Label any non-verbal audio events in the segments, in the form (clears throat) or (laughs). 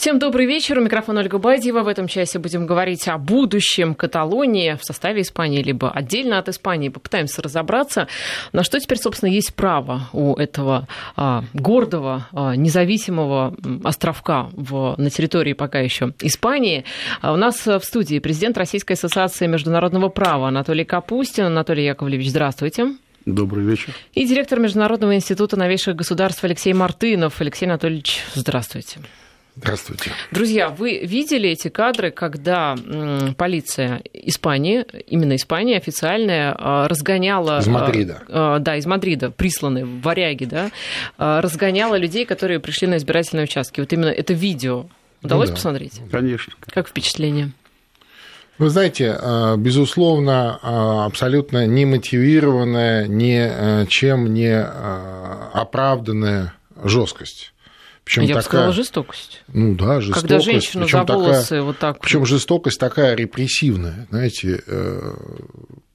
Всем добрый вечер. У микрофона Ольга Бадьева. В этом часе будем говорить о будущем Каталонии в составе Испании, либо отдельно от Испании. Попытаемся разобраться, на что теперь, собственно, есть право у этого а, гордого, а, независимого островка в, на территории пока еще Испании. А у нас в студии президент Российской ассоциации международного права Анатолий Капустин. Анатолий Яковлевич, здравствуйте. Добрый вечер. И директор Международного института новейших государств Алексей Мартынов. Алексей Анатольевич, здравствуйте. Здравствуйте. Друзья, вы видели эти кадры, когда полиция Испании, именно Испания официальная, а, разгоняла... Из Мадрида. А, да, из Мадрида, присланные варяги, да, а, разгоняла людей, которые пришли на избирательные участки. Вот именно это видео удалось ну, да. посмотреть? Конечно. Как впечатление? Вы знаете, безусловно, абсолютно немотивированная, ничем не оправданная жесткость. Причем Я такая, бы сказала, жестокость. Ну да, жестокость. Когда женщину за волосы такая, вот так... Причем жестокость такая репрессивная, знаете. Э,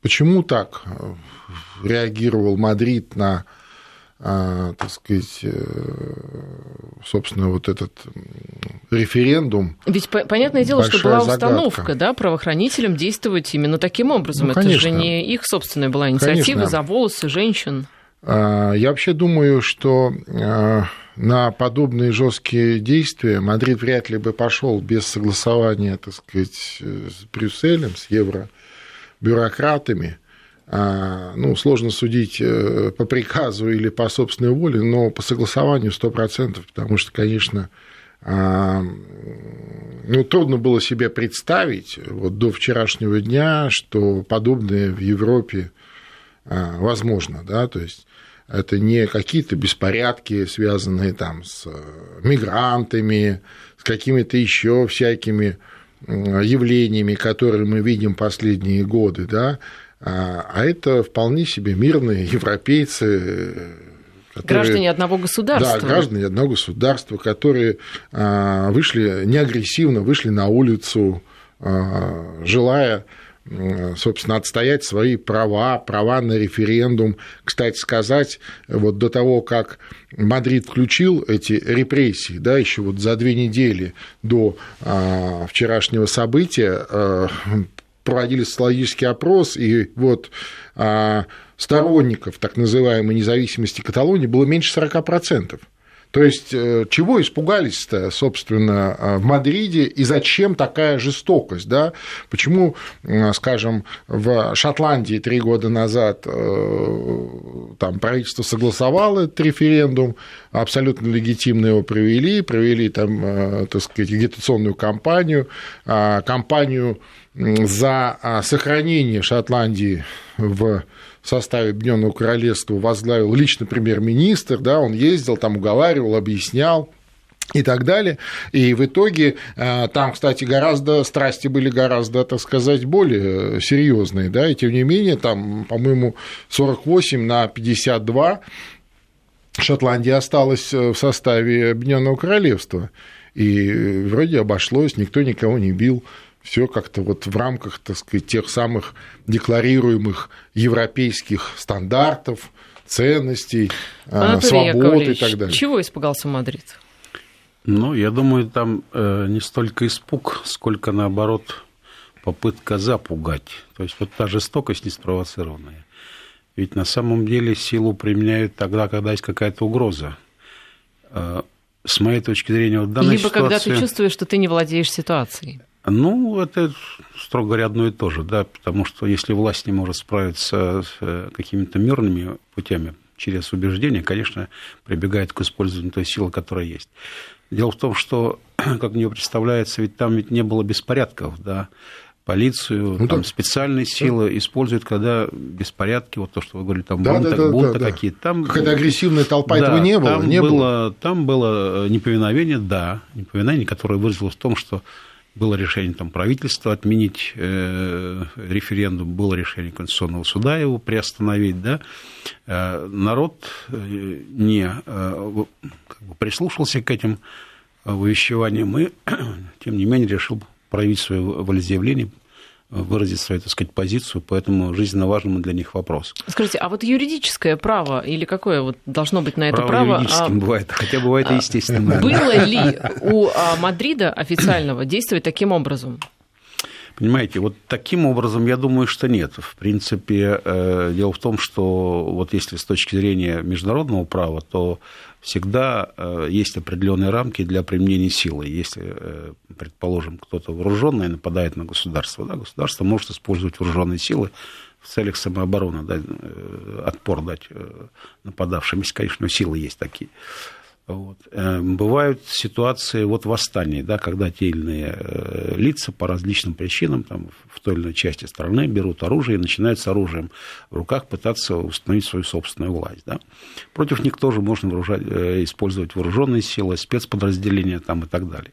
почему так реагировал Мадрид на, э, так сказать, э, собственно, вот этот референдум. Ведь понятное дело, что была установка загадка. да, правоохранителям действовать именно таким образом. Ну, Это же не их собственная была инициатива конечно. за волосы женщин. А, я вообще думаю, что на подобные жесткие действия Мадрид вряд ли бы пошел без согласования, так сказать, с Брюсселем, с евробюрократами. А, ну, сложно судить э, по приказу или по собственной воле, но по согласованию 100%, потому что, конечно, а, ну, трудно было себе представить вот до вчерашнего дня, что подобное в Европе а, возможно, да, то есть это не какие-то беспорядки, связанные там с э, мигрантами, с какими-то еще всякими явлениями, которые мы видим последние годы, да, а, а это вполне себе мирные европейцы, которые, граждане одного государства. Да, граждане одного государства, которые а, вышли не агрессивно, вышли на улицу, а, желая собственно, отстоять свои права, права на референдум. Кстати сказать, вот до того, как Мадрид включил эти репрессии, да, еще вот за две недели до а, вчерашнего события а, проводили социологический опрос, и вот а, сторонников так называемой независимости Каталонии было меньше 40%. То есть, э, чего испугались-то, собственно, э, в Мадриде и зачем такая жестокость? Да? Почему, э, скажем, в Шотландии три года назад там, правительство согласовало этот референдум, абсолютно легитимно его провели, провели там, так сказать, агитационную кампанию, кампанию за сохранение Шотландии в в составе Объединенного Королевства возглавил лично премьер-министр, да, он ездил, там уговаривал, объяснял, и так далее. И в итоге э, там, кстати, гораздо страсти были гораздо, так сказать, более серьезные, да, и тем не менее, там, по-моему, 48 на 52 Шотландия осталась в составе Объединенного Королевства. И вроде обошлось, никто никого не бил все как-то вот в рамках, так сказать, тех самых декларируемых европейских стандартов, ценностей, а, Анатолий свобод и так далее. Чего испугался Мадрид? Ну, я думаю, там э, не столько испуг, сколько наоборот попытка запугать. То есть вот та жестокость неспровоцированная. Ведь на самом деле силу применяют тогда, когда есть какая-то угроза. Э, с моей точки зрения, вот данная Либо ситуация... когда ты чувствуешь, что ты не владеешь ситуацией. Ну, это, строго говоря, одно и то же, да, потому что если власть не может справиться с э, какими-то мирными путями через убеждения, конечно, прибегает к использованию той силы, которая есть. Дело в том, что, (clears throat) как мне представляется, ведь там ведь не было беспорядков, да, полицию, ну, там да. специальные силы да. используют, когда беспорядки, вот то, что вы говорили, там да, бунты, да, да, бунты да, какие-то. Там Какая-то агрессивная толпа, да, этого не было. Там, не было, было. там было неповиновение, да, неповиновение, которое выразилось в том, что было решение там, правительства отменить э, референдум, было решение Конституционного суда его приостановить. Да? Э, народ э, не э, как бы прислушался к этим увещеваниям и, (clears throat) тем не менее, решил проявить свое волеизъявление, выразить свою, так сказать, позицию по этому жизненно важному для них вопросу. Скажите, а вот юридическое право или какое вот должно быть на это право? Право юридическим а... бывает, хотя бывает и естественное. Было (laughs) ли у а, Мадрида официального действовать таким образом? Понимаете, вот таким образом я думаю, что нет. В принципе, э, дело в том, что вот если с точки зрения международного права, то всегда э, есть определенные рамки для применения силы. Если, э, предположим, кто-то вооруженный нападает на государство, да, государство может использовать вооруженные силы в целях самообороны, дать, отпор дать нападавшим. Если, конечно, силы есть такие. Вот. Э, бывают ситуации вот восстаний, да, когда те или иные э, лица по различным причинам там, в той или иной части страны берут оружие и начинают с оружием в руках пытаться установить свою собственную власть. Да. Против них тоже можно вооружать, э, использовать вооруженные силы, спецподразделения там, и так далее.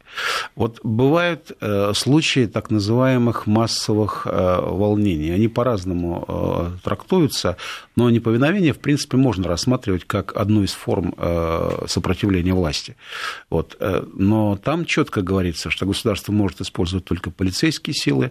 Вот бывают случаи так называемых массовых волнений. Они по-разному трактуются, но неповиновение, в принципе, можно рассматривать как одну из форм сопротивления сопротивления власти. Вот. Э, но там четко говорится, что государство может использовать только полицейские силы,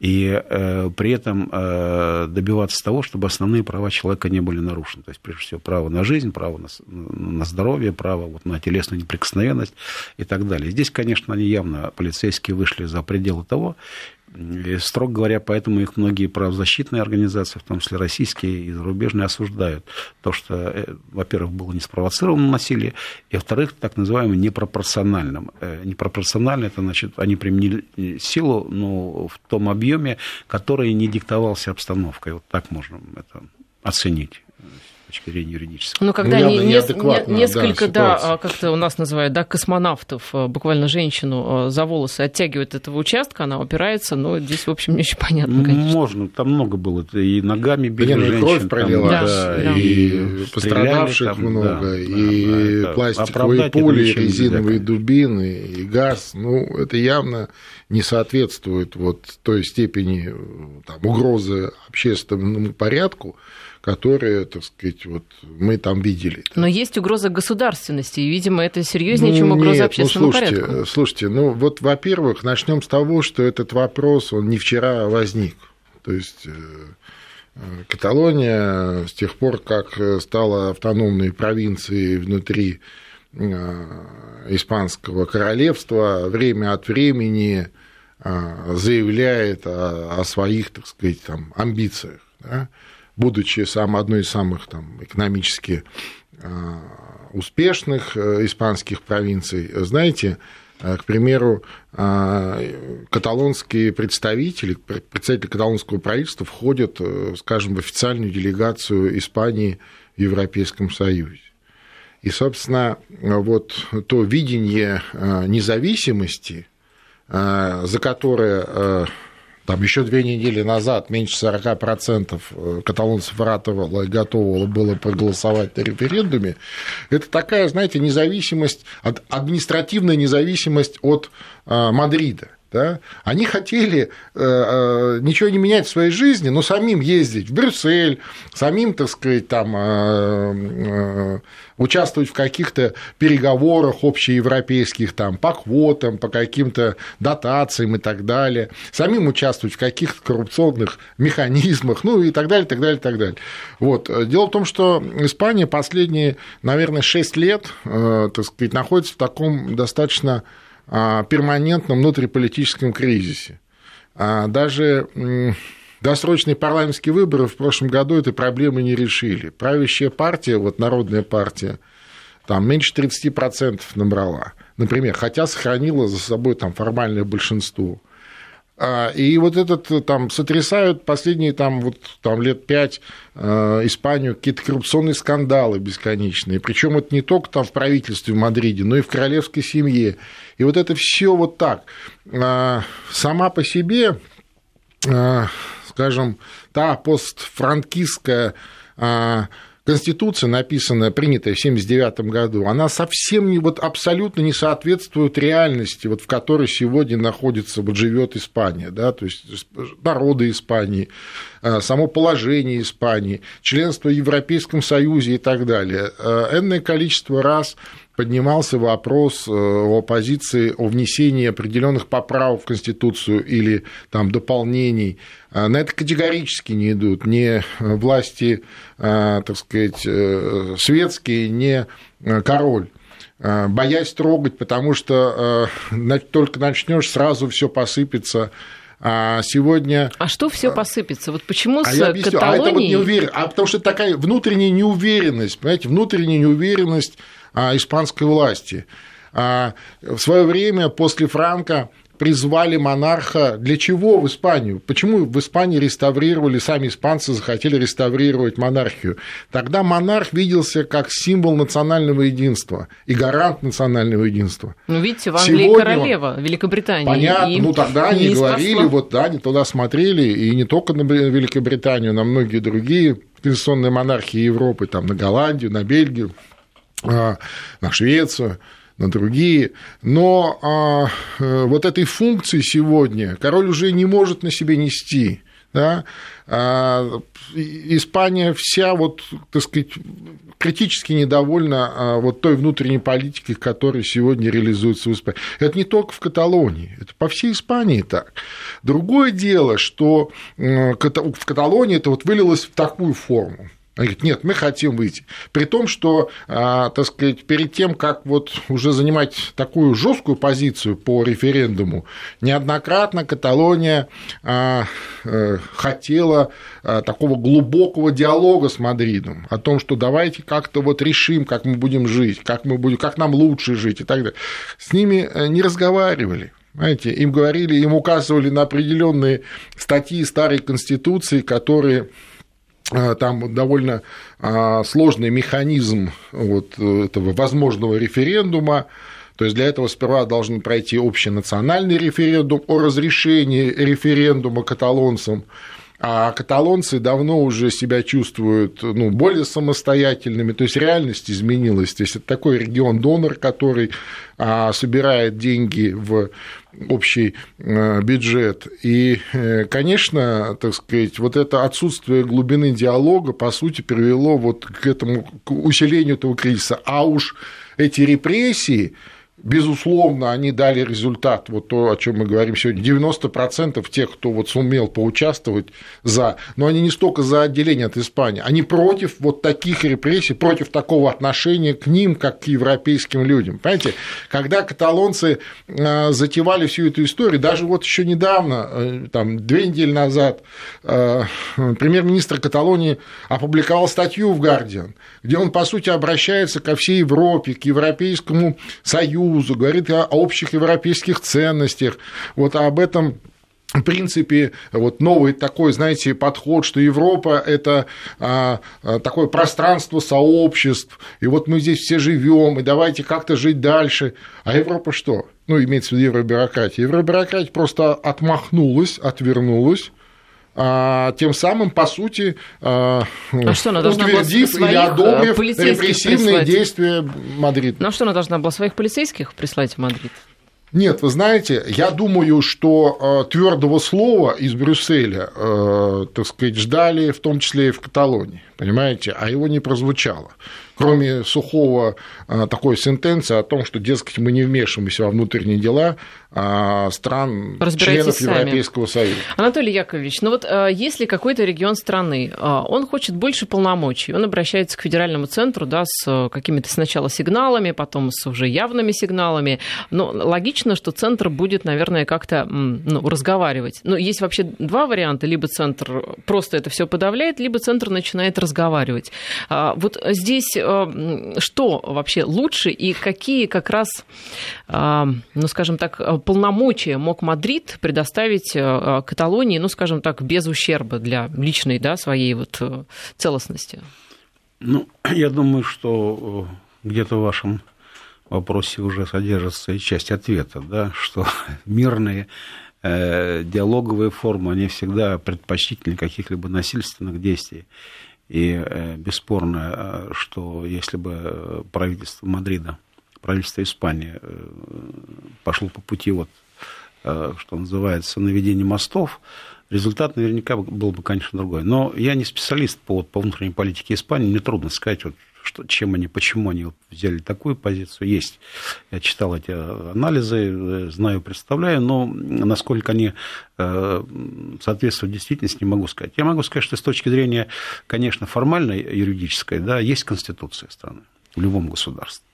и э, при этом э, добиваться того, чтобы основные права человека не были нарушены. То есть, прежде всего, право на жизнь, право на, на здоровье, право вот, на телесную неприкосновенность и так далее. Здесь, конечно, они явно, полицейские, вышли за пределы того, и, строго говоря, поэтому их многие правозащитные организации, в том числе российские и зарубежные, осуждают. То, что, э, во-первых, было не спровоцировано насилие, и, во-вторых, так называемым непропорциональным. Э, непропорционально, это значит, они применили силу но в том объеме, который не диктовался обстановкой. Вот так можно это оценить точки зрения юридической. Ну, когда ну, не, не, несколько, да, да как-то у нас называют, да, космонавтов, э, буквально женщину э, за волосы оттягивают этого участка, она упирается, но здесь, в общем, не очень понятно, конечно. Можно, там много было, и ногами били женщин. кровь пролила, там, да, да, и пострадавших там, много, да, и да, пластиковые пули, резиновые да, дубины, и газ, ну, это явно не соответствует вот той степени э, там, угрозы общественному порядку, которые, так сказать, вот мы там видели. Но есть угроза государственности, и, видимо, это серьезнее, ну, чем угроза нет, общественному ну, слушайте, порядку. Слушайте, ну вот, во-первых, начнем с того, что этот вопрос, он не вчера возник. То есть э, э, Каталония с тех пор, как стала автономной провинцией внутри э, Испанского королевства, время от времени заявляет о, о своих, так сказать, там, амбициях. Да? Будучи сам одной из самых там, экономически а, успешных э, испанских провинций, знаете, э, к примеру, а, каталонские представители, представители каталонского правительства входят, э, скажем, в официальную делегацию Испании в Европейском Союзе. И, собственно, вот то видение независимости, за которое там еще две недели назад меньше 40% э, каталонцев ратовало и готово было проголосовать на референдуме. Это такая, знаете, независимость, административная независимость от э, Мадрида. Да? Они хотели э, э, ничего не менять в своей жизни, но самим ездить в Брюссель, самим, так сказать, там, э, э, участвовать в каких-то переговорах общеевропейских там, по квотам, по каким-то дотациям и так далее, самим участвовать в каких-то коррупционных механизмах, ну и так далее, так далее, так далее. Вот. Дело в том, что Испания последние, наверное, 6 лет, э, так сказать, находится в таком достаточно перманентном внутриполитическом кризисе. А даже досрочные парламентские выборы в прошлом году этой проблемы не решили. Правящая партия, вот народная партия, там меньше 30% набрала, например, хотя сохранила за собой там формальное большинство. А, и вот этот э, там сотрясают последние там, вот, там, лет пять э, Испанию какие-то коррупционные скандалы бесконечные. Причем это не только там в правительстве в Мадриде, но и в королевской семье. И вот это все вот так. А, сама по себе, а, скажем, та постфранкистская Конституция, написанная, принятая в 1979 году, она совсем не, вот абсолютно не соответствует реальности, вот в которой сегодня находится, вот живет Испания, да, то есть народы Испании, а, само положение Испании, членство в Европейском Союзе и так далее. А, энное количество раз поднимался вопрос о оппозиции о внесении определенных поправок в Конституцию или там дополнений. На это категорически не идут ни власти, так сказать, светские, ни король. Э, боясь трогать, потому что э, только начнешь, сразу все посыпется. А сегодня... А что все посыпется? Вот почему а с я объясню, Каталонией... А это вот неуверен... А потому что такая внутренняя неуверенность, понимаете, внутренняя неуверенность а, испанской власти. А, в свое время после Франка призвали монарха для чего в Испанию? Почему в Испании реставрировали, сами испанцы захотели реставрировать монархию? Тогда монарх виделся как символ национального единства и гарант национального единства. Ну, видите, в Англии Сегодня... королева Великобритании. Понятно, и ну тогда они говорили, вот да, они туда смотрели, и не только на Великобританию, на многие другие конституционные монархии Европы, там, на Голландию, на Бельгию, а, на Швецию на другие. Но а, э, вот этой функции сегодня король уже не может на себе нести. Да? А, Испания вся, вот, так сказать, критически недовольна а, вот той внутренней политикой, которая сегодня реализуется в Испании. Это не только в Каталонии, это по всей Испании так. Другое дело, что в Каталонии это вот вылилось в такую форму. Они говорят, нет, мы хотим выйти. При том, что, а, так сказать, перед тем, как вот уже занимать такую жесткую позицию по референдуму, неоднократно Каталония а, э, хотела а, такого глубокого диалога с Мадридом о том, что давайте как-то вот решим, как мы будем жить, как, мы будем, как нам лучше жить и так далее. С ними э, не разговаривали. Знаете, им говорили, им указывали на определенные статьи старой Конституции, которые там довольно а, сложный механизм вот этого возможного референдума. То есть для этого сперва должен пройти общенациональный референдум о разрешении референдума каталонцам. А каталонцы давно уже себя чувствуют ну, более самостоятельными, то есть реальность изменилась. То есть это такой регион-донор, который а, собирает деньги в общий э, бюджет. И, э, конечно, так сказать, вот это отсутствие глубины диалога, по сути, привело вот к этому к усилению этого кризиса. А уж эти репрессии, Безусловно, они дали результат, вот то, о чем мы говорим сегодня, 90% тех, кто вот сумел поучаствовать за, но они не столько за отделение от Испании, они против вот таких репрессий, против такого отношения к ним, как к европейским людям. Понимаете, когда каталонцы а, затевали всю эту историю, даже вот еще недавно, э, там, две недели назад, э, премьер-министр Каталонии опубликовал статью в «Гардиан», где он, по сути, обращается ко всей Европе, к Европейскому Союзу, Союзу, говорит о общих европейских ценностях. Вот об этом в принципе, вот новый такой, знаете, подход, что Европа – это а, а, такое пространство сообществ, и вот мы здесь все живем, и давайте как-то жить дальше. А Европа что? Ну, имеется в виду евробюрократия. Евробюрократия просто отмахнулась, отвернулась, тем самым, по сути, а, а что, она утвердив или одобрив репрессивные прислать? действия Мадрида. Ну а что, она должна была своих полицейских прислать в Мадрид? Нет, вы знаете, я думаю, что твердого слова из Брюсселя, так сказать, ждали в том числе и в Каталонии, понимаете, а его не прозвучало кроме сухого а, такой сентенции о том, что, дескать, мы не вмешиваемся во внутренние дела а, стран, членов сами. Европейского Союза. Анатолий Яковлевич, ну вот а, если какой-то регион страны, он хочет больше полномочий, он обращается к федеральному центру, да, с какими-то сначала сигналами, потом с уже явными сигналами, но логично, что центр будет, наверное, как-то ну, разговаривать. Но есть вообще два варианта, либо центр просто это все подавляет, либо центр начинает разговаривать. Вот здесь Э, что вообще лучше и какие как раз, э, ну, скажем так, полномочия мог Мадрид предоставить э, Каталонии, ну, скажем так, без ущерба для личной, да, своей вот целостности? Ну, (clears throat) я думаю, что где-то в вашем вопросе уже содержится и часть ответа, да, что (laughs) мирные диалоговые формы, они всегда предпочтительнее каких-либо насильственных действий. И э, бесспорно, э, что если бы правительство Мадрида, правительство Испании э, пошло по пути, вот, что называется, наведения мостов, результат наверняка был бы, конечно, другой. Но я не специалист по, по внутренней политике Испании, мне трудно сказать, вот, что, чем они, почему они взяли такую позицию, есть. Я читал эти анализы, знаю, представляю, но насколько они э, соответствуют действительности, не могу сказать. Я могу сказать, что с точки зрения, конечно, формальной, юридической, да, есть конституция страны в любом государстве.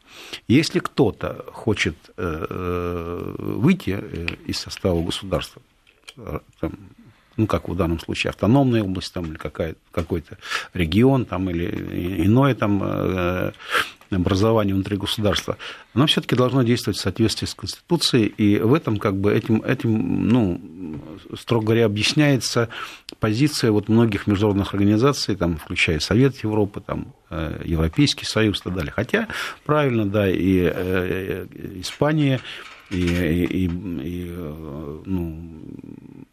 Если кто-то хочет э, выйти из состава государства, там, ну, как в данном случае, автономная область там, или какой-то регион там, или иное там, э, образование внутри государства, оно все-таки должно действовать в соответствии с Конституцией, и в этом, как бы, этим, этим ну, строго говоря, объясняется позиция вот многих международных организаций, там, включая Совет Европы, там, э, Европейский Союз и так далее. Хотя, правильно, да, и э, Испания, и, и, и ну,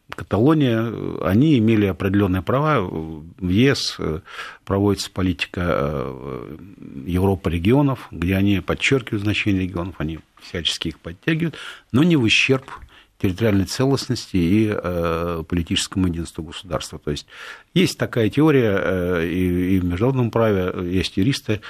Каталония, они имели определенные права. В ЕС проводится политика э, Европа регионов, где они подчеркивают значение регионов, они всячески их подтягивают, но не в ущерб территориальной целостности и э, политическому единству государства. То есть есть такая теория, э, и, и в международном праве есть юристы,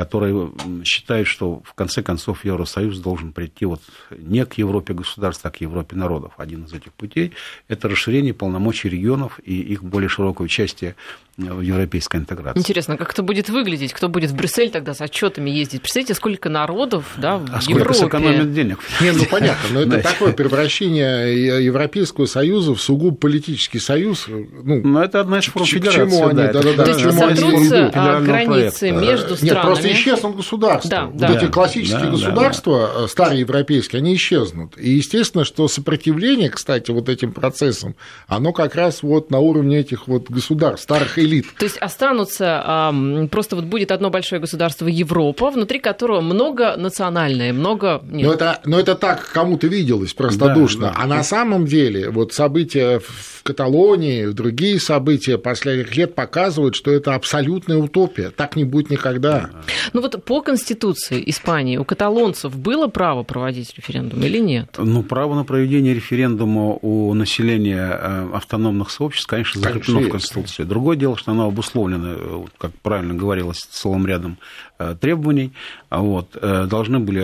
которые считают, что в конце концов Евросоюз должен прийти вот не к Европе государств, а к Европе народов. Один из этих путей – это расширение полномочий регионов и их более широкое участие в европейской интеграции. Интересно, как это будет выглядеть? Кто будет в Брюссель тогда с отчетами ездить? Представляете, сколько народов да, в а Европе? сколько сэкономит денег? Не, ну понятно, но это (laughs) такое превращение Европейского Союза в сугубо политический союз. Ну, но это одна из форм федерации. Чему они, да, да, да, То есть сотрутся границы между странами? Просто исчезнут государства. Да, вот да. эти классические да, государства, да, да. старые европейские, они исчезнут. И естественно, что сопротивление, кстати, вот этим процессам, оно как раз вот на уровне этих вот государств, старых элит. То есть останутся, просто вот будет одно большое государство Европа, внутри которого много национальное, много... Нет. Но, это, но это так кому-то виделось простодушно. Да, да. А на самом деле вот события в Каталонии, другие события последних лет показывают, что это абсолютная утопия. Так не будет никогда. Ну вот по Конституции Испании у каталонцев было право проводить референдум или нет? Ну, право на проведение референдума у населения э, автономных сообществ, конечно, закреплено в Конституции. Другое дело, что оно обусловлено, э, как правильно говорилось, целым рядом э, требований. Вот, должны были,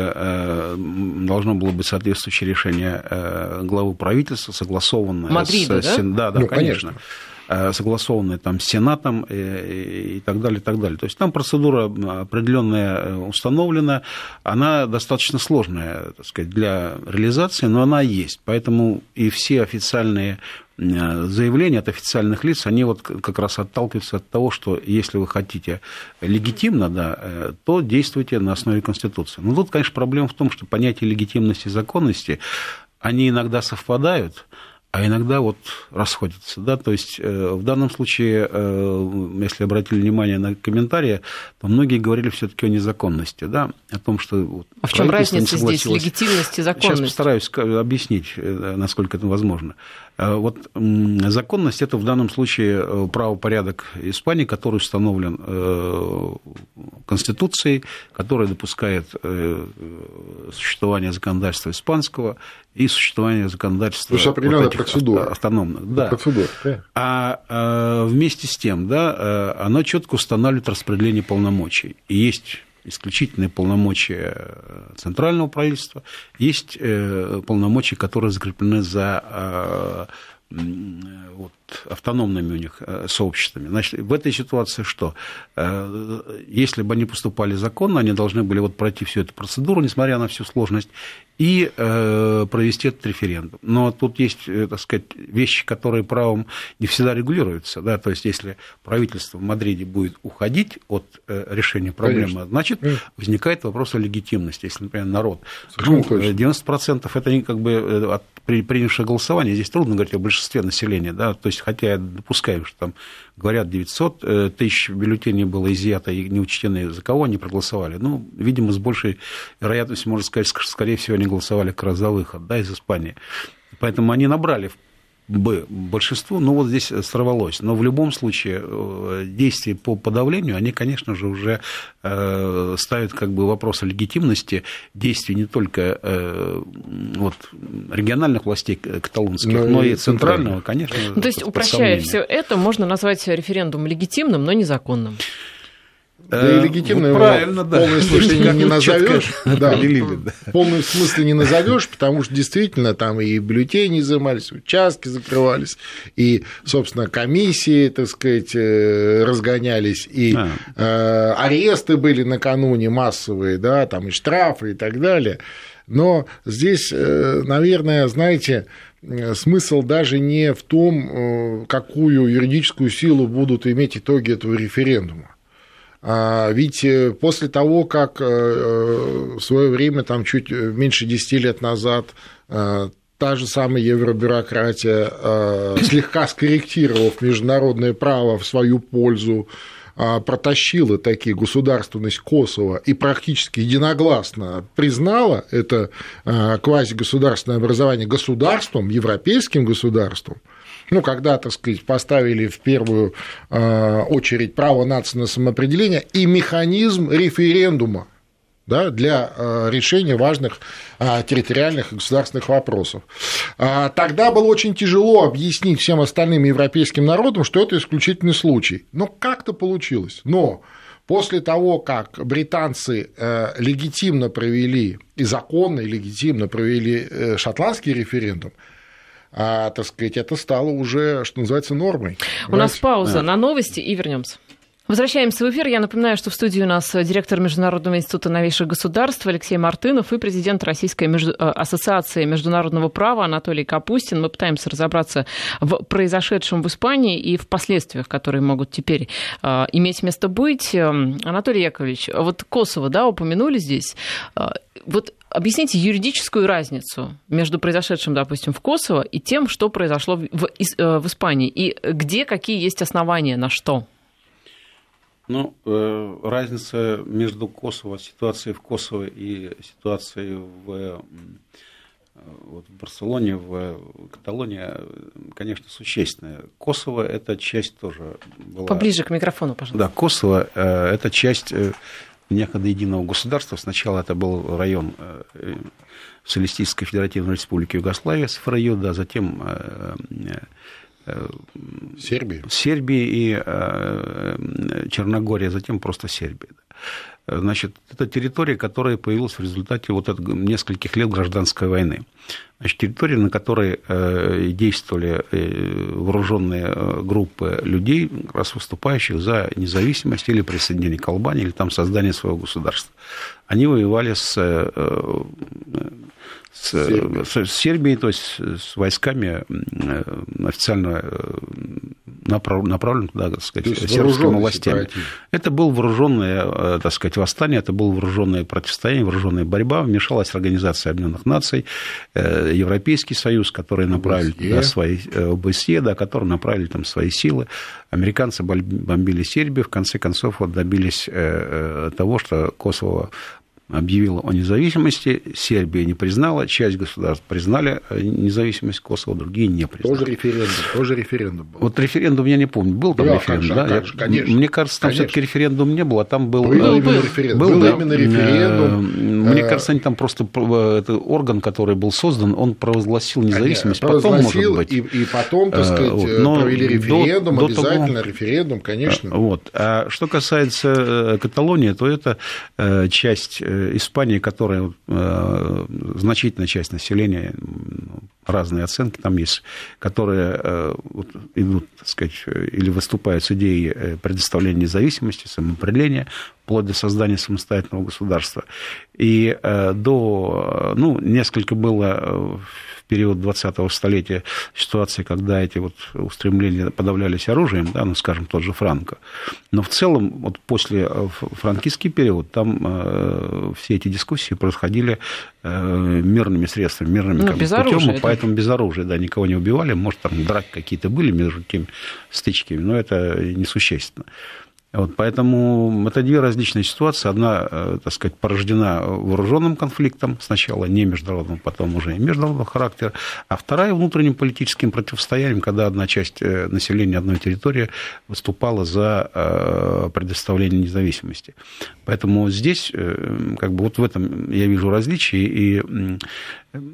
должно было быть соответствующее решение главы правительства, согласованное Мадрида, с... Да, да, да ну, конечно. конечно согласованные там с Сенатом и, и так далее, и так далее. То есть там процедура определенная установлена, она достаточно сложная, так сказать, для реализации, но она есть. Поэтому и все официальные заявления от официальных лиц, они вот как раз отталкиваются от того, что если вы хотите легитимно, да, э, то действуйте на основе Конституции. Но тут, конечно, проблема в том, что понятие легитимности и законности, они иногда совпадают, а иногда вот расходятся. Да? То есть э, в данном случае, э, если обратили внимание на комментарии, то многие говорили все-таки о незаконности, да? о том, что... А в чем разница здесь, легитимность и законность? Сейчас постараюсь объяснить, э, насколько это возможно. Вот законность – это в данном случае правопорядок Испании, который установлен Конституцией, который допускает существование законодательства испанского и существование законодательства... То есть определенная процедура. Автономных, да. Процедура, А, а вместе с тем, да, э, оно четко устанавливает распределение полномочий. И есть исключительные полномочия центрального правительства, есть э, полномочия, которые закреплены за вот, автономными у них э, сообществами. Значит, в этой ситуации что? Э, если бы они поступали законно, они должны были вот пройти всю эту процедуру, несмотря на всю сложность, и э, провести этот референдум. Но тут есть, так сказать, вещи, которые правом не всегда регулируются. Да? То есть, если правительство в Мадриде будет уходить от решения проблемы, Конечно. значит, возникает вопрос о легитимности. Если, например, народ... Ну, 90% это не как бы от принявшее голосование. Здесь трудно говорить о большинстве населения. Да? То есть есть, хотя я допускаю, что там говорят 900 э, тысяч бюллетеней было изъято и не учтены, за кого они проголосовали. Ну, видимо, с большей вероятностью, можно сказать, скорее всего, они голосовали как раз за выход да, из Испании. Поэтому они набрали бы большинство, ну вот здесь сорвалось. Но в любом случае э, действия по подавлению, они, конечно же, уже э, ставят как бы вопрос о легитимности действий не только э, вот, региональных властей каталонских, но, но и центрального, конечно. Ну, то есть, упрощая все это, можно назвать референдум легитимным, но незаконным. Да и легитимно его правильно, да. полный смысле не назовешь. (laughs) Да, полный смысле не назовешь, потому что действительно там и бюллетени изымались, участки закрывались, и, собственно, комиссии, так сказать, э, разгонялись, и а. Э, аресты были накануне массовые, да, там и штрафы и так далее. Но здесь, э, наверное, знаете, смысл даже не в том, какую юридическую силу будут иметь итоги этого референдума. А ведь э, после того, как э, в свое время, там чуть меньше 10 лет назад, та же самая евробюрократия, слегка скорректировав международное право в свою пользу, протащила такие государственность Косово и практически единогласно признала это квазигосударственное образование государством, европейским государством, ну, когда, так сказать, поставили в первую а, очередь право нации на самоопределение и механизм референдума да, для а, решения важных а, территориальных и государственных вопросов. Тогда было очень тяжело объяснить всем остальным европейским народам, что это исключительный случай. Но как-то получилось. Но После того, как британцы э, легитимно провели и законно и легитимно провели э, шотландский референдум, а, так сказать, это стало уже, что называется, нормой. У Понимаете? нас пауза да. на новости и вернемся. Возвращаемся в эфир. Я напоминаю, что в студии у нас директор Международного института новейших государств Алексей Мартынов и президент Российской между... Э, ассоциации международного права Анатолий Капустин. Мы пытаемся разобраться в произошедшем в Испании и в последствиях, которые могут теперь э, иметь место быть. Эм, Анатолий Яковлевич, вот Косово, да, упомянули здесь. Э, вот объясните юридическую разницу между произошедшим, допустим, в Косово и тем, что произошло в, э, в Испании, и где какие есть основания на что? Ну, э, разница между Косово, ситуацией в Косово и ситуацией в, э, вот в Барселоне, в Каталонии, конечно, существенная. Косово – это часть тоже была... Поближе к микрофону, пожалуйста. Да, Косово – это часть некогда единого государства. Сначала это был район э, Социалистической Федеративной Республики Югославия, СФРЮ, да, затем э, э, Сербии. Сербии и Черногория, затем просто Сербия. Значит, это территория, которая появилась в результате вот нескольких лет гражданской войны. Значит, территория, на которой э, действовали э, вооруженные э, группы людей, раз выступающих за независимость или присоединение к Албании, или там создание своего государства. Они воевали с с, Сербия. с Сербией, то есть с войсками официально направлен туда, так сказать, сербским властям. Это было вооруженное, так сказать, восстание, это было вооруженное противостояние, вооруженная борьба, вмешалась Организация Объединенных Наций, Европейский Союз, которые направили ОБСЕ. туда свои ОБСЕ, да, которые направили там свои силы. Американцы бомбили Сербию, в конце концов вот добились того, что Косово объявила о независимости, Сербия не признала, часть государств признали э, независимость Косово, другие не признали. Тоже референдум, тоже референдум был. Вот референдум я не помню, был там да, референдум, же, да? Же, конечно, Мне кажется, там все-таки референдум не было, а там был... Был, был, именно референдум. Был, был да, именно референдум. Мне э, кажется, они там просто орган, который был создан, он провозгласил независимость, конечно, потом, может быть. И, и потом, так сказать, вот. Но провели референдум, до, обязательно того, референдум, конечно. Вот. А что касается Каталонии, то это часть Испании, которая э, значительная часть населения, разные оценки там есть, которые э, вот, идут, так сказать, или выступают с идеей э, предоставления независимости, самоопределения, вплоть до создания самостоятельного государства. И до, ну, несколько было период 20-го столетия ситуации, когда эти вот устремления подавлялись оружием, да, ну, скажем, тот же Франко. Но в целом, вот после э, франкистский период, там э, все эти дискуссии происходили э, мирными средствами, мирными ну, без путем, оружия, поэтому да. без оружия, да, никого не убивали, может, там драки какие-то были между теми стычками, но это несущественно. Вот, поэтому это две различные ситуации. Одна, э, так сказать, порождена вооруженным конфликтом, сначала не международным, потом уже и международного характера, а вторая внутренним политическим противостоянием, когда одна часть э, населения одной территории выступала за э, предоставление независимости. Поэтому здесь, как бы вот в этом я вижу различия. И,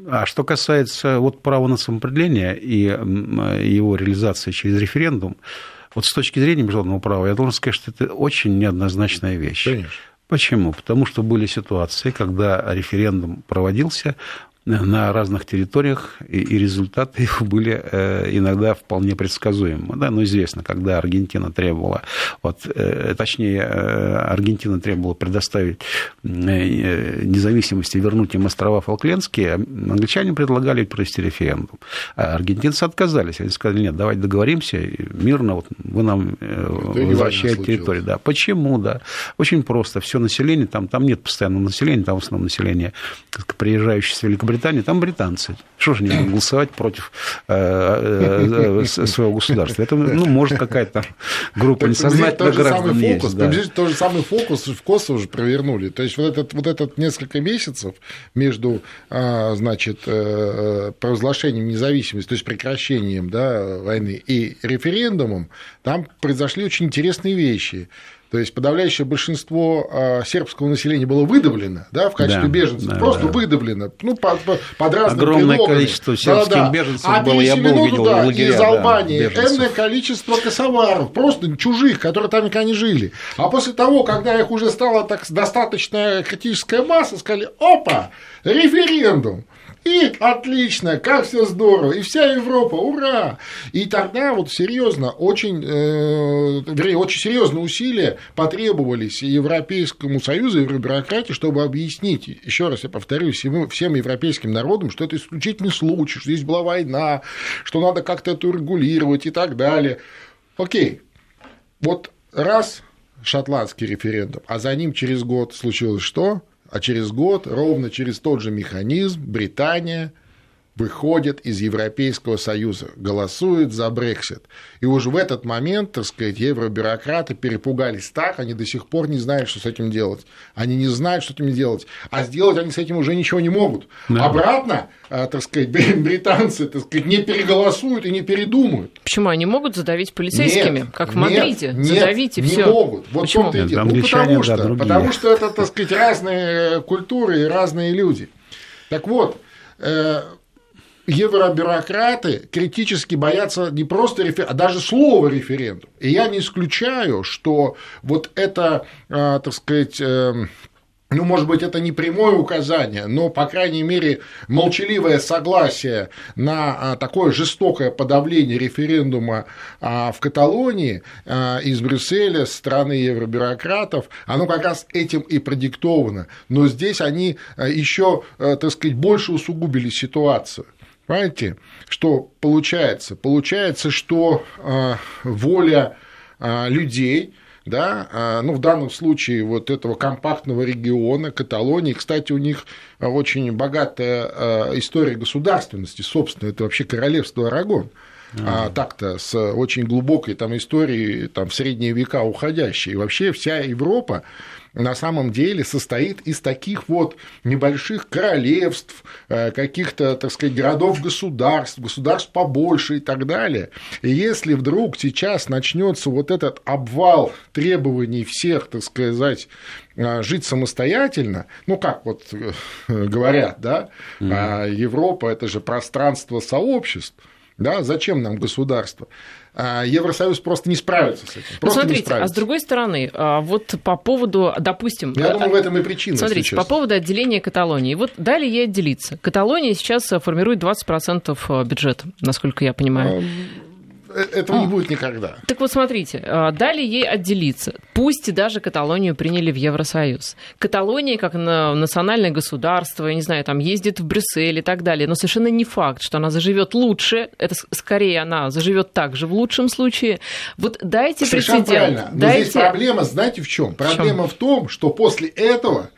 а что касается вот права на самоопределение и его реализации через референдум, Вот с точки зрения международного права, я должен сказать, что это очень неоднозначная вещь. Конечно. Почему? Потому что были ситуации, когда референдум проводился, на разных территориях, и, и результаты их были э, иногда вполне предсказуемы. Да? Ну, известно, когда Аргентина требовала, вот, э, точнее, э, Аргентина требовала предоставить э, независимость и вернуть им острова Фолклендские, англичане предлагали провести референдум. А аргентинцы отказались. Они сказали, нет, давайте договоримся мирно, вот вы нам э, возвращаете территорию. Да. Почему? Да. Очень просто. Все население, там, там нет постоянного населения, там в основном население, приезжающее с Великобритании, Великобритании, там британцы. Что же они будут голосовать против э, э, э, своего государства? Это, ну, может, какая-то группа несознательных граждан есть. Да. Тот же самый фокус в Косово уже провернули. То есть вот этот, вот этот несколько месяцев между, а, значит, провозглашением независимости, то есть прекращением да, войны и референдумом, там произошли очень интересные вещи. То есть подавляющее большинство а, сербского населения было выдавлено да, в качестве да, беженцев, да, просто да. выдавлено, ну, под, под разными Огромное предлогами. количество сербских да, да. беженцев а было, я был, видел туда, лагеря, из Албании да, энное количество косоваров, просто чужих, которые там никогда не жили. А после того, когда их уже стало так достаточно критическая масса, сказали, опа, референдум. И отлично, как все здорово, и вся Европа, ура! И тогда вот серьезно, очень, э, очень серьезные усилия потребовались Европейскому Союзу и бюрократии, чтобы объяснить, еще раз я повторюсь, всем, всем европейским народам, что это исключительный случай, что здесь была война, что надо как-то это регулировать и так далее. Окей, вот раз шотландский референдум, а за ним через год случилось что? А через год, ровно через тот же механизм, Британия выходит из Европейского Союза, голосует за Брексит. И уже в этот момент, так сказать, евробюрократы перепугались так, они до сих пор не знают, что с этим делать. Они не знают, что с этим делать. А сделать они с этим уже ничего не могут. Да. Обратно, а, так сказать, (laughs) британцы, так сказать, не переголосуют и не передумают. Почему? Они могут задавить полицейскими, нет, как в Мадриде? Нет, Задавите не все. могут. Вот Почему? Нет, ну, потому, что, да, потому что это, так сказать, разные культуры и разные люди. Так вот, э, евробюрократы критически боятся не просто референдум, а даже слова референдум. И я не исключаю, что вот это, а, так сказать, эм, ну, может быть, это не прямое указание, но, по крайней мере, молчаливое согласие на а, такое жестокое подавление референдума а, в Каталонии из Брюсселя, с стороны евробюрократов, оно как раз этим и продиктовано. Но здесь они еще, так сказать, больше усугубили ситуацию. Понимаете, что получается? Получается, что э, воля э, людей, да, э, ну, в данном случае вот этого компактного региона, Каталонии, кстати, у них очень богатая история государственности, собственно, это вообще королевство Арагон, а, так-то с очень глубокой там историей там, в средние века уходящей. И вообще вся Европа на самом деле состоит из таких вот небольших королевств, э, каких-то, так сказать, городов-государств, государств побольше и так далее. И если вдруг сейчас начнется вот этот обвал требований всех, так сказать, э, жить самостоятельно, ну как вот э, (laughs) говорят, да, mm-hmm. Европа это же пространство сообществ, да, зачем нам государство? А Евросоюз просто не справится с этим. Ну, просто смотрите, а с другой стороны, а, вот по поводу, допустим... Я думаю, в этом и причина. Смотрите, по поводу отделения Каталонии. Вот дали ей отделиться. Каталония сейчас формирует 20% бюджета, насколько я понимаю. Э, этого не будет никогда. Так вот, смотрите, а, дали ей отделиться. Пусть даже Каталонию приняли в Евросоюз. Каталония, как национальное государство, я не знаю, там ездит в Брюссель и так далее, но совершенно не факт, что она заживет лучше. Это скорее она заживет также в лучшем случае. Вот дайте Совершенно прецедент. Правильно. Но дайте... здесь проблема, знаете, в чем? Проблема в, в том, что после этого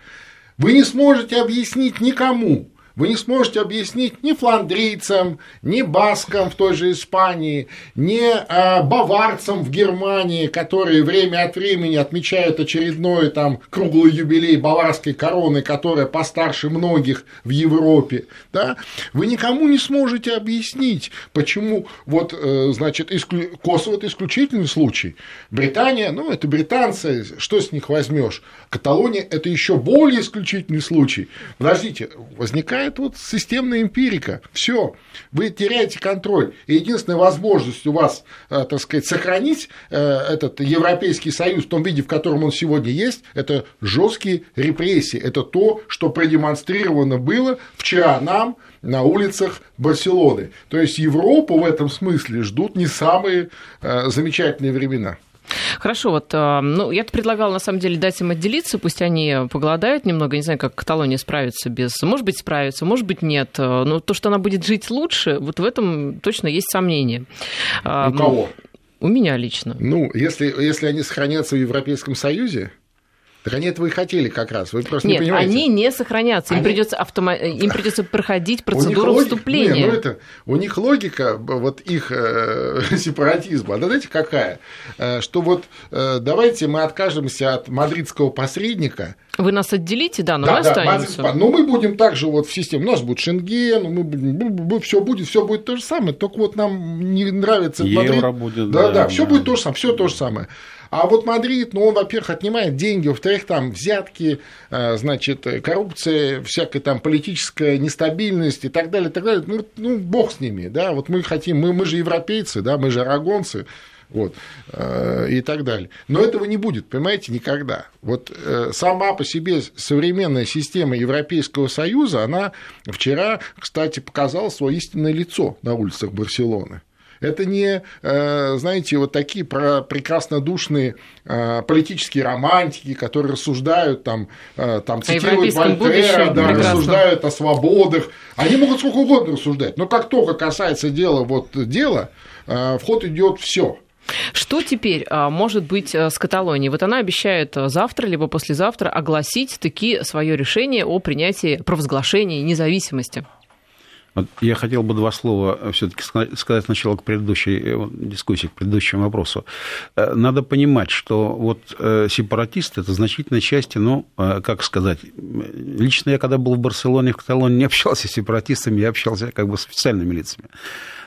вы не сможете объяснить никому, вы не сможете объяснить ни фландрийцам, ни баскам в той же Испании, ни э, баварцам в Германии, которые время от времени отмечают очередной там круглый юбилей баварской короны, которая постарше многих в Европе. Да? Вы никому не сможете объяснить, почему вот, э, значит, исклю... Косово – это исключительный случай. Британия, ну, это британцы, что с них возьмешь? Каталония – это еще более исключительный случай. Подождите, возникает какая-то вот системная эмпирика. Все, вы теряете контроль. И единственная возможность у вас, э, так сказать, сохранить э, этот Европейский Союз в том виде, в котором он сегодня есть, это жесткие репрессии. Это то, что продемонстрировано было вчера нам на улицах Барселоны. То есть Европу в этом смысле ждут не самые э, замечательные времена. Хорошо, вот, э, ну, я предлагала, на самом деле, дать им отделиться, пусть они поголодают немного, не знаю, как Каталония справится без... Может быть, справится, может быть, нет, э, но то, что она будет жить лучше, вот в этом точно есть сомнения. У кого? У меня лично. Ну, если, если они сохранятся в Европейском Союзе, так они этого и хотели как раз. Вы просто Нет, не понимаете. они не сохранятся. Им, они... придется, автома... им придется проходить процедуру логика... вступления. Нет, ну это... У них логика, вот их э, (laughs) сепаратизма, она знаете, какая? Э, что вот э, давайте мы откажемся от мадридского посредника, вы нас отделите, да, но да, мы да, останемся. Но ну, мы будем также вот в системе. У нас будет Шенген, мы, мы, все будет, все будет то же самое. Только вот нам не нравится Евро Мадрид. будет. Да, да, да, все будет то же самое, все то же самое. А вот Мадрид, ну, он, во-первых, отнимает деньги, во-вторых, там взятки, э, значит, коррупция, всякая там политическая нестабильность и так далее, и так далее. Ну, ну бог с ними, да, вот мы хотим, мы, мы же европейцы, да, мы же арагонцы, вот, э, и так далее. Но этого не будет, понимаете, никогда. Вот э, сама по себе современная система Европейского Союза, она вчера, кстати, показала свое истинное лицо на улицах Барселоны. Это не, э, знаете, вот такие прекраснодушные э, политические романтики, которые рассуждают, там, э, там цитируют Вольтера, да, рассуждают о свободах. Они могут сколько угодно рассуждать, но как только касается дела, вот дела, в ход идет все. Что теперь может быть с Каталонией? Вот она обещает завтра либо послезавтра огласить таки свое решение о принятии провозглашения независимости. Вот я хотел бы два слова все-таки сказать сначала к предыдущей э, дискуссии, к предыдущему вопросу. Э, надо понимать, что вот э, сепаратисты это значительной части, ну, как сказать, лично я когда был в Барселоне, в Каталонии, не общался с сепаратистами, я общался как бы с официальными лицами.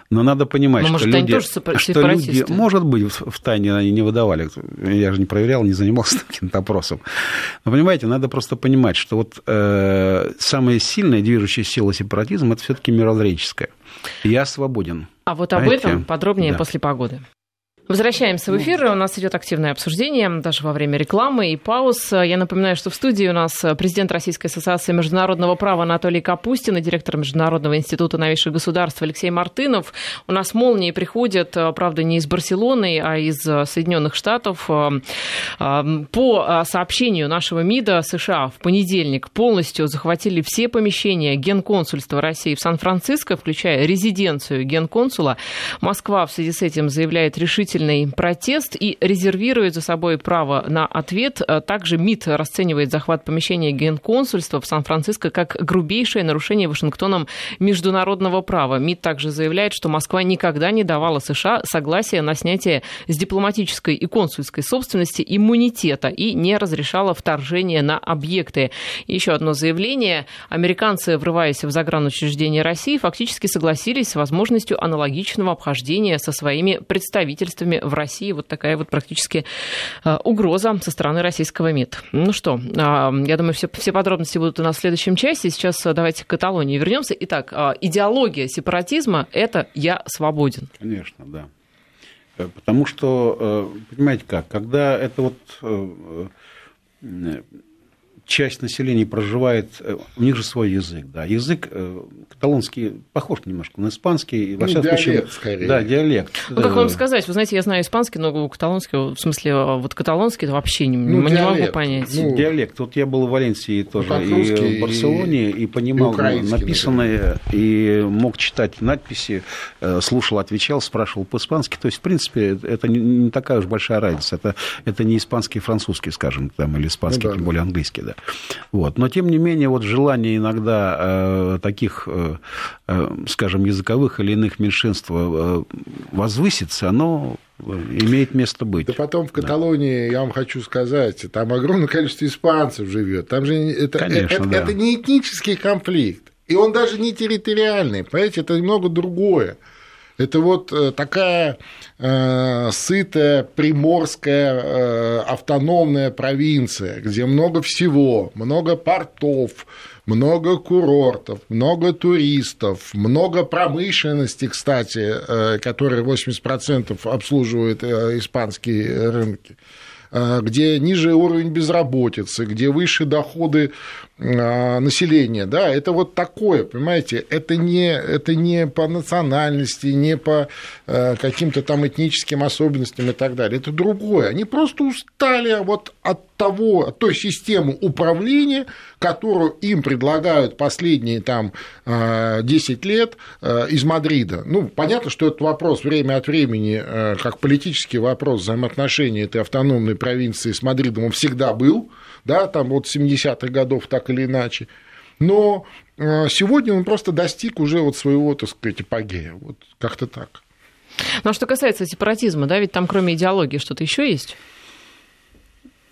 Но надо понимать, Но, что, может, люди, что люди... Может быть, в тайне они не выдавали. Я же не проверял, не занимался (laughs) таким опросом. Но, понимаете, надо просто понимать, что вот э, самая сильная движущая сила сепаратизма – это все таки мировоззренческая. Я свободен. А вот об Знаете? этом подробнее да. после погоды. Возвращаемся в эфир. У нас идет активное обсуждение, даже во время рекламы и пауз. Я напоминаю, что в студии у нас президент Российской ассоциации международного права Анатолий Капустин и директор Международного института новейших государств Алексей Мартынов. У нас молнии приходят, правда, не из Барселоны, а из Соединенных Штатов. По сообщению нашего МИДа США в понедельник полностью захватили все помещения генконсульства России в Сан-Франциско, включая резиденцию генконсула. Москва в связи с этим заявляет решительно решительный протест и резервирует за собой право на ответ. А также МИД расценивает захват помещения генконсульства в Сан-Франциско как грубейшее нарушение Вашингтоном международного права. МИД также заявляет, что Москва никогда не давала США согласия на снятие с дипломатической и консульской собственности иммунитета и не разрешала вторжение на объекты. Еще одно заявление. Американцы, врываясь в загранучреждения России, фактически согласились с возможностью аналогичного обхождения со своими представительствами специалистами в России. Вот такая вот практически э, угроза со стороны российского МИД. Ну что, а, я думаю, все, все подробности будут у нас в следующем части. Сейчас э, давайте к Каталонии вернемся. Итак, а, идеология сепаратизма – это «я свободен». Конечно, да. Э, потому что, понимаете как, когда это вот часть населения проживает, э, у них же свой язык, да, язык э, каталонский похож немножко на испанский, во ну, всяком диалект, случае, скорее. да, диалект. Ну, как вам сказать, вы знаете, я знаю испанский, но каталонский, в смысле, вот каталонский это вообще не, ну, не диалект, могу понять. Ну, диалект, вот я был в Валенсии тоже, и в Барселоне, и, и понимал и написанное, например. и мог читать надписи, э, слушал, отвечал, спрашивал по-испански, то есть, в принципе, это не такая уж большая разница, это, это не испанский, французский, скажем, там, или испанский, ну, да, тем более английский, да. Вот. Но, тем не менее, вот желание иногда э, таких, э, э, скажем, языковых или иных меньшинств возвыситься, оно имеет место быть. Да потом в Каталонии, да. я вам хочу сказать, там огромное количество испанцев живет. Там же это, Конечно, это, да. это не этнический конфликт. И он даже не территориальный, понимаете, это немного другое. Это вот э, такая э, сытая приморская э, автономная провинция, где много всего, много портов, много курортов, много туристов, много промышленности, кстати, э, которая 80% обслуживает э, испанские рынки. Э, где ниже уровень безработицы, где выше доходы э, населения, да, это вот такое, понимаете, это не, это не по национальности, не по э, каким-то там этническим особенностям и так далее, это другое, они просто устали вот от того, от той системы управления, которую им предлагают последние там 10 лет из Мадрида. Ну, понятно, что этот вопрос время от времени, как политический вопрос взаимоотношений этой автономной провинции с Мадридом он всегда был, да, там вот 70-х годов так или иначе. Но э, сегодня он просто достиг уже вот своего, так сказать, апогея. Вот как-то так. Ну, а что касается сепаратизма, да, ведь там кроме идеологии что-то еще есть?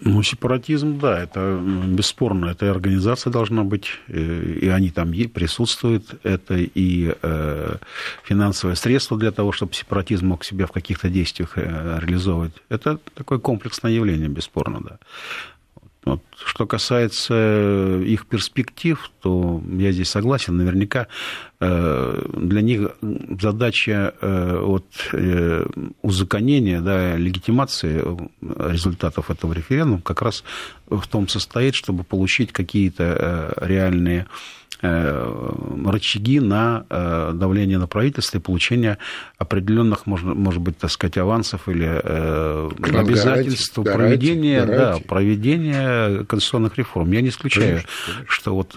Ну, сепаратизм, да, это бесспорно, эта организация должна быть, э, и они там присутствуют, это и э, финансовые средства для того, чтобы сепаратизм мог себя в каких-то действиях э, реализовывать. Это такое комплексное явление, бесспорно, да. Вот. Что касается их перспектив, то я здесь согласен. Наверняка э, для них задача э, от э, узаконения, да, легитимации результатов этого референдума как раз в том состоит, чтобы получить какие-то реальные Э, рычаги на э, давление на правительство и получение определенных, можно, может быть, так сказать, авансов или э, обязательств гарантий, проведения, гарантий. Да, проведения конституционных реформ. Я не исключаю, конечно, конечно. что вот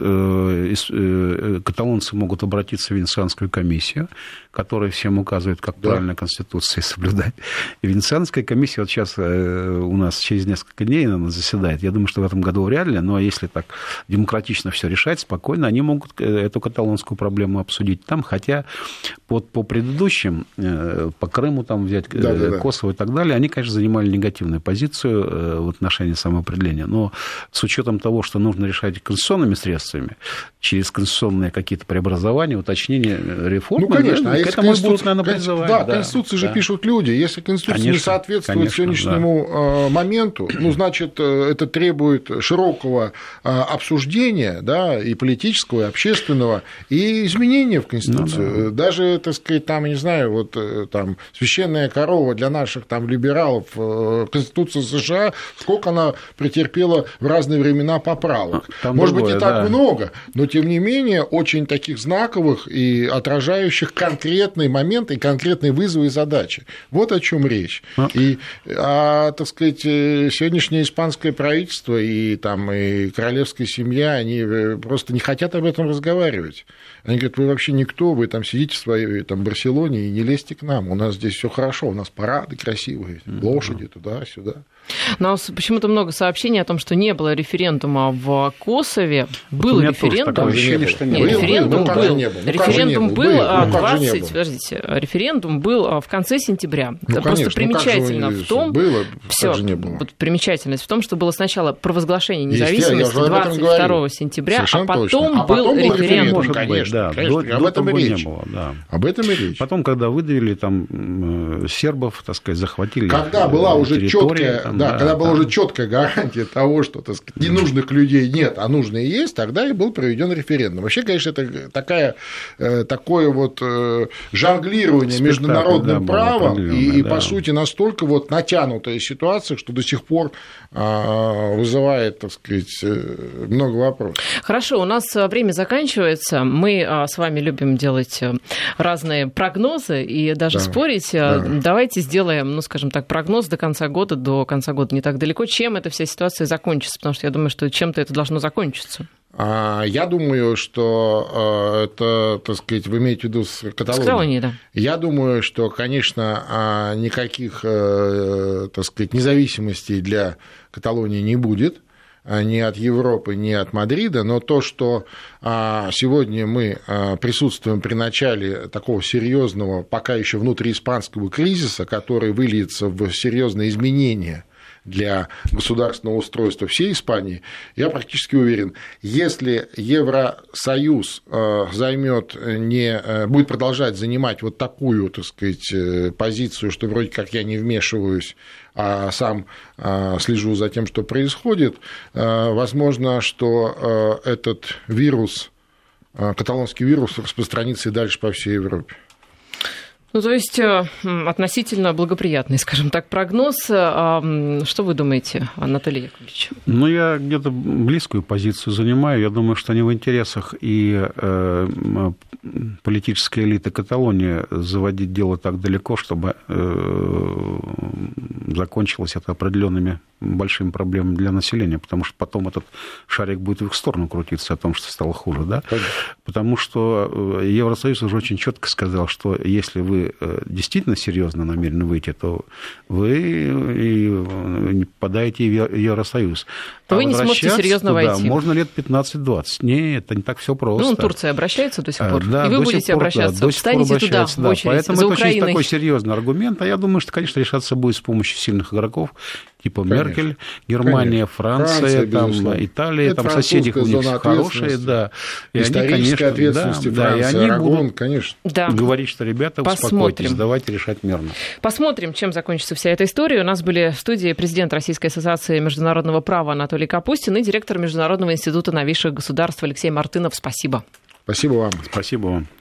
каталонцы могут обратиться в Венецианскую комиссию, которая всем указывает, как да. правильно Конституции соблюдать. И Венецианская комиссия вот сейчас у нас через несколько дней наверное, заседает. Я думаю, что в этом году вряд ли, но если так демократично все решать, спокойно, они могут э, эту каталонскую проблему обсудить там, хотя под, по предыдущим, э, по Крыму там взять, э, да, да, Косово и так далее, они, конечно, занимали негативную позицию в отношении самоопределения. Но с учетом того, что нужно решать конституционными средствами, через конституционные какие-то преобразования, уточнения, реформы, ну, конечно, да, а к этому конституция... будут, наверное, призывать. Да, да Конституции да. же пишут люди. Если Конституция конечно, не соответствует конечно, сегодняшнему да. моменту, ну, значит, это требует широкого обсуждения, да, и политического и общественного, и изменения в Конституцию. Ну, да. Даже, так сказать, там, не знаю, вот э, там священная корова для наших там либералов, э, Конституция США, сколько она претерпела в разные времена поправок. Там Может другое, быть, не так да. много, но тем не менее очень таких знаковых и отражающих конкретный момент и конкретные вызовы и задачи. Вот о чем речь. А. И, а, так сказать, э, сегодняшнее испанское правительство и там и королевская семья, они просто не хотят об этом разговаривать. Они говорят, вы вообще никто, вы там сидите в своей там, Барселоне и не лезьте к нам, у нас здесь все хорошо, у нас парады красивые, лошади туда-сюда. Но почему-то много сообщений о том, что не было референдума в Косове. Был референдум. Ощущение, что не Нет, референдум был. был. Ну, референдум был, был 20, ну, подождите, референдум был а, в конце сентября. Ну, Это конечно, просто ну, примечательно в том, было, все, вот примечательность в том, что было сначала провозглашение независимости 22 сентября, а потом, точно. а потом был референдум. Может конечно, да, конечно, до, об до этом и речь. Не было, да. Об этом и речь. Потом, когда выдавили там сербов, так сказать, захватили. Когда была уже четкая да, да, когда была уже четкая гарантия того, что так сказать, ненужных людей нет, а нужные есть, тогда и был проведен референдум. Вообще, конечно, это такая, э, такое вот э, жонглирование Спектакль, международным да, правом и, да. по сути, настолько вот натянутая ситуация, что до сих пор а, вызывает, так сказать, э, много вопросов. Хорошо, у нас время заканчивается. Мы а, с вами любим делать разные прогнозы и даже да, спорить. Да. Давайте сделаем, ну, скажем так, прогноз до конца года, до конца конца года не так далеко. Чем эта вся ситуация закончится? Потому что я думаю, что чем-то это должно закончиться. А, я думаю, что а, это, так сказать, вы имеете в виду с Каталонией? С Каталонией, да. Я думаю, что, конечно, а, никаких, э, так сказать, независимостей для Каталонии не будет ни от Европы, ни от Мадрида, но то, что сегодня мы присутствуем при начале такого серьезного, пока еще внутрииспанского кризиса, который выльется в серьезные изменения для государственного устройства всей Испании, я практически уверен, если Евросоюз э, займет не, э, будет продолжать занимать вот такую, так сказать, э, позицию, что вроде как я не вмешиваюсь, а сам слежу за тем, что происходит, возможно, что этот вирус, каталонский вирус распространится и дальше по всей Европе. Ну, то есть э, относительно благоприятный, скажем так, прогноз. А, что вы думаете, Анатолий Яковлевич? Ну, я где-то близкую позицию занимаю. Я думаю, что не в интересах и э, политической элиты Каталонии заводить дело так далеко, чтобы э, закончилось это определенными большими проблемами для населения, потому что потом этот шарик будет в их сторону крутиться о том, что стало хуже, да? Конечно. Потому что Евросоюз уже очень четко сказал, что если вы Э, действительно серьезно намерены выйти, то вы подаете в Евросоюз. То а вы не сможете серьезно туда войти. Можно лет 15-20. Нет, это не так все просто. Ну, Турция обращается до сих э, пор. Да, и вы будете пор, обращаться. Да, до сих Встанете пор туда, в очередь, Поэтому за это Украиной. очень такой серьезный аргумент. А я думаю, что, конечно, решаться будет с помощью сильных игроков типа Конечно. Меркель, Германия, Конечно. Франция, Франция там, Италия, Это там соседи у них хорошие, да. И они, конечно, ответственности да, Франция, да, и они Арагон, будут конечно. Да. говорить, что ребята, Посмотрим. успокойтесь, давайте решать мирно. Посмотрим, чем закончится вся эта история. У нас были в студии президент Российской ассоциации международного права Анатолий Капустин и директор Международного института новейших государств Алексей Мартынов. Спасибо. Спасибо вам. Спасибо вам.